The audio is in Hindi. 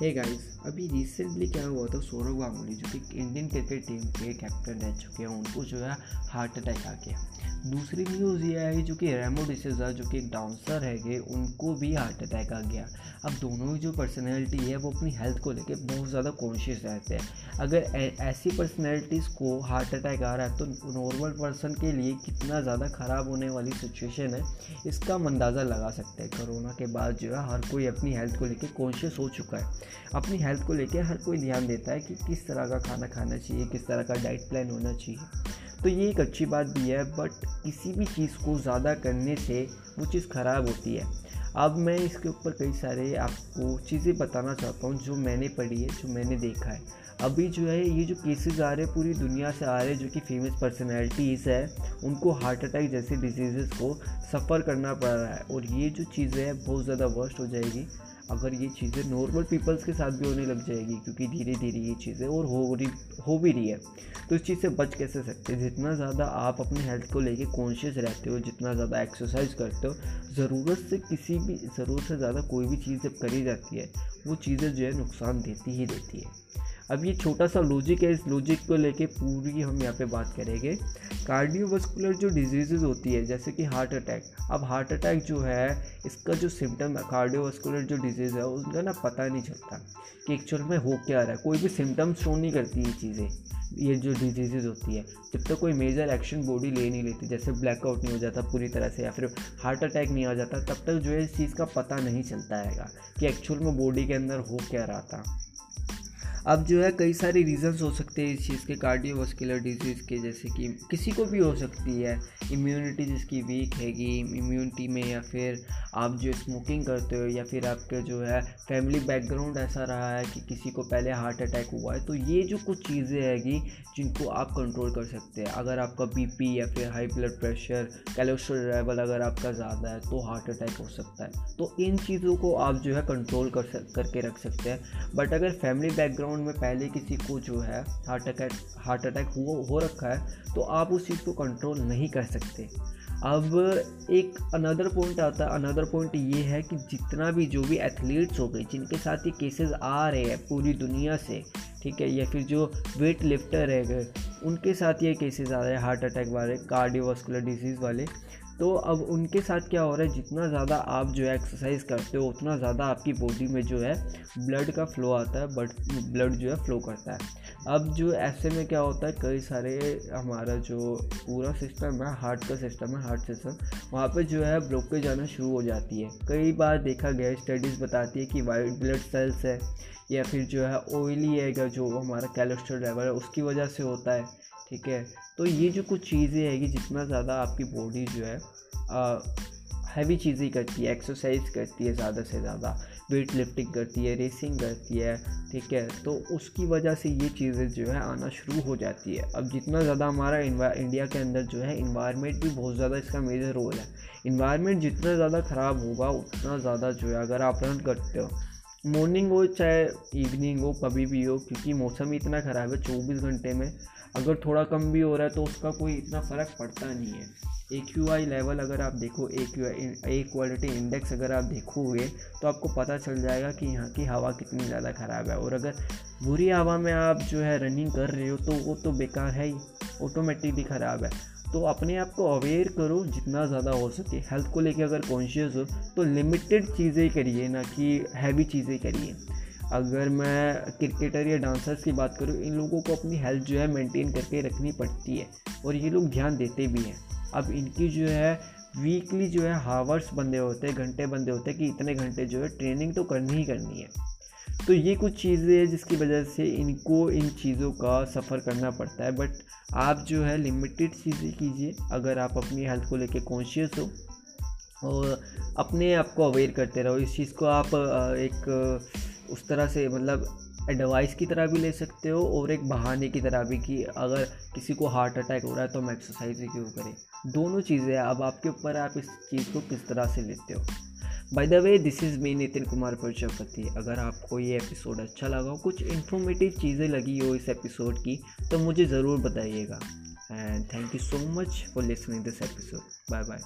हे गाइस अभी रिसेंटली क्या हुआ था, सौरव गांगुली, जो कि इंडियन क्रिकेट टीम के कैप्टन रह चुके हैं, उनको जो है हार्ट अटैक आ गया। दूसरी न्यूज़ ये आई, जो कि रेमो डिसेजा जो कि एक डांसर है गए, उनको भी हार्ट अटैक आ गया। अब दोनों ही जो पर्सनैलिटी है, वो अपनी हेल्थ को लेकर बहुत ज़्यादा कॉन्शियस रहते हैं। अगर ऐसी पर्सनैलिटीज़ को हार्ट अटैक आ रहा है तो नॉर्मल पर्सन के लिए कितना ज़्यादा ख़राब होने वाली सिचुएशन है, इसका हम अंदाज़ा लगा सकते हैं। कोरोना के बाद जो है, हर कोई अपनी हेल्थ को लेकर कॉन्शियस हो चुका है। अपनी हेल्थ को लेकर हर कोई ध्यान देता है कि किस तरह का खाना खाना चाहिए, किस तरह का डाइट प्लान होना चाहिए। तो ये एक अच्छी बात भी है बट किसी भी चीज़ को ज़्यादा करने से वो चीज़ ख़राब होती है। अब मैं इसके ऊपर कई सारे आपको चीज़ें बताना चाहता हूँ जो मैंने पढ़ी है, जो मैंने देखा है। अभी जो है, ये जो केसेस आ रहे हैं, पूरी दुनिया से आ रहे हैं, जो कि फ़ेमस पर्सनैलिटीज़ है, उनको हार्ट अटैक जैसे डिज़ीज़ को सफ़र करना पड़ रहा है। और ये जो चीज़ें हैं, बहुत ज़्यादा वर्स्ट हो जाएगी। अगर ये चीज़ें नॉर्मल पीपल्स के साथ भी होने लग जाएगी, क्योंकि धीरे धीरे ये चीज़ें और हो रही, हो भी रही है तो इस चीज़ से बच कैसे सकते हैं? जितना ज़्यादा आप अपने हेल्थ को लेके कॉन्शियस रहते हो, जितना ज़्यादा एक्सरसाइज करते हो, ज़रूरत से किसी भी, ज़रूरत से ज़्यादा कोई भी चीज़ जब करी जाती है, वो चीज़ें जो है नुकसान देती ही देती है। अब ये छोटा सा लॉजिक है, इस लॉजिक को लेके पूरी हम यहाँ पे बात करेंगे। कार्डियोवास्कुलर जो डिज़ीज़ होती है, जैसे कि हार्ट अटैक अब हार्ट अटैक जो है, इसका जो सिम्टम है कार्डियोवास्कुलर जो डिज़ीज़ है, उनका ना पता नहीं चलता कि एक्चुअल में हो क्या रहा है। कोई भी सिम्टम्स शो नहीं करती ये चीज़ें, ये जो डिज़ीज़ होती है। जब तक तो कोई मेजर एक्शन बॉडी ले नहीं लेती, जैसे ब्लैकआउट नहीं हो जाता पूरी तरह से, या फिर हार्ट अटैक नहीं आ जाता, तब तक जो है इस चीज़ का पता नहीं चलता है कि एक्चुअल में बॉडी के अंदर हो क्या रहा था। अब जो है कई सारे रीज़न्स हो सकते हैं इस चीज़ के कार्डियोवास्कुलर डिज़ीज़ के, जैसे कि किसी को भी हो सकती है। इम्यूनिटी जिसकी वीक हैगी इम्यूनिटी में या फिर आप जो स्मोकिंग करते हो या फिर आपके जो है फैमिली बैकग्राउंड ऐसा रहा है कि किसी को पहले हार्ट अटैक हुआ है तो ये जो कुछ चीज़ें हैगी जिनको आप कंट्रोल कर सकते हैं। अगर आपका बीपी या फिर high blood pressure cholesterol level अगर आपका ज़्यादा है तो हार्ट अटैक हो सकता है। तो इन चीज़ों को आप जो है कंट्रोल कर सक, करके रख सकते हैं। बट अगर फैमिली बैकग्राउंड में पहले किसी को जो है हार्ट अटैक हार्ट अटैक हो हो रखा है तो आप उस चीज़ को कंट्रोल नहीं कर सकते। अब एक अनदर पॉइंट आता है अनदर पॉइंट ये है कि जितना भी जो भी एथलीट्स हो गए, जिनके साथ ये केसेस आ रहे हैं पूरी दुनिया से, ठीक है, या फिर जो वेट लिफ्टर रह गए, उनके साथ ये केसेस आ रहे हैं हार्ट अटैक वाले कार्डियोवास्कुलर डिज़ीज़ वाले तो अब उनके साथ क्या हो रहा है, जितना ज़्यादा आप जो है एक्सरसाइज करते हो, उतना ज़्यादा आपकी बॉडी में जो है ब्लड का फ्लो आता है बट ब्लड जो है फ्लो करता है। अब जो ऐसे में क्या होता है, कई सारे हमारा जो पूरा सिस्टम है हार्ट का सिस्टम है हार्ट सिस्टम वहाँ पे जो है ब्लॉकेज आना शुरू हो जाती है। कई बार देखा गया स्टडीज़ बताती है कि वाइट ब्लड सेल्स है, या फिर जो है ऑयली है जो हमारा कैलेस्ट्रॉल लेवल है, उसकी वजह से होता है। ठीक है? तो ये जो कुछ चीज़ें है कि जितना ज़्यादा आपकी बॉडी जो है हैवी चीज़ें करती है एक्सरसाइज करती है ज़्यादा से ज़्यादा वेट लिफ्टिंग करती है रेसिंग करती है, ठीक है? तो उसकी वजह से ये चीज़ें जो है आना शुरू हो जाती है। अब जितना ज़्यादा हमारा इंडिया के अंदर जो है इन्वायरमेंट भी बहुत ज़्यादा इसका मेजर रोल है। इन्वायरमेंट जितना ज़्यादा ख़राब होगा, उतना ज़्यादा जो है अगर आप रन करते हो मॉर्निंग हो चाहे इवनिंग हो, कभी भी हो, क्योंकि मौसम ही इतना ख़राब है, चौबीस घंटे में। अगर थोड़ा कम भी हो रहा है तो उसका कोई इतना फ़र्क पड़ता नहीं है। ए क्यू आई लेवल अगर आप देखो A Q I air quality index अगर आप देखोगे तो आपको पता चल जाएगा कि यहाँ की हवा कितनी ज़्यादा ख़राब है। और अगर बुरी हवा में आप जो है रनिंग कर रहे हो तो वो तो बेकार है ही ऑटोमेटिकली ख़राब है। तो अपने आप को अवेयर करो जितना ज़्यादा हो सके। हेल्थ को लेके अगर कॉन्शियस हो तो लिमिटेड चीज़ें करिए ना कि हैवी चीज़ें करिए। अगर मैं क्रिकेटर या डांसर्स की बात करूँ, इन लोगों को अपनी हेल्थ जो है मेंटेन करके रखनी पड़ती है और ये लोग ध्यान देते भी हैं। अब इनकी जो है वीकली जो है हावर्स बंदे होते हैं, घंटे बंदे होते हैं कि इतने घंटे जो है ट्रेनिंग तो करनी ही करनी है। तो ये कुछ चीज़ें हैं जिसकी वजह से इनको इन चीज़ों का सफ़र करना पड़ता है। बट आप जो है लिमिटेड चीज़ें कीजिए, अगर आप अपनी हेल्थ को लेके कॉन्शियस हो और अपने आप को अवेयर करते रहो। इस चीज़ को आप एक उस तरह से मतलब एडवाइस की तरह भी ले सकते हो और एक बहाने की तरह भी कि अगर किसी को हार्ट अटैक हो रहा है तो हम एक्सरसाइज क्यों करें? दोनों चीज़ें अब आपके ऊपर आप इस चीज़ को किस तरह से लेते हो? By the way this is me Nitin Kumar Prajapati अगर आपको ये एपिसोड अच्छा लगा हो, कुछ इन्फॉर्मेटिव चीज़ें लगी हो इस एपिसोड की तो मुझे ज़रूर बताइएगा। And thank you so much for listening this episode bye bye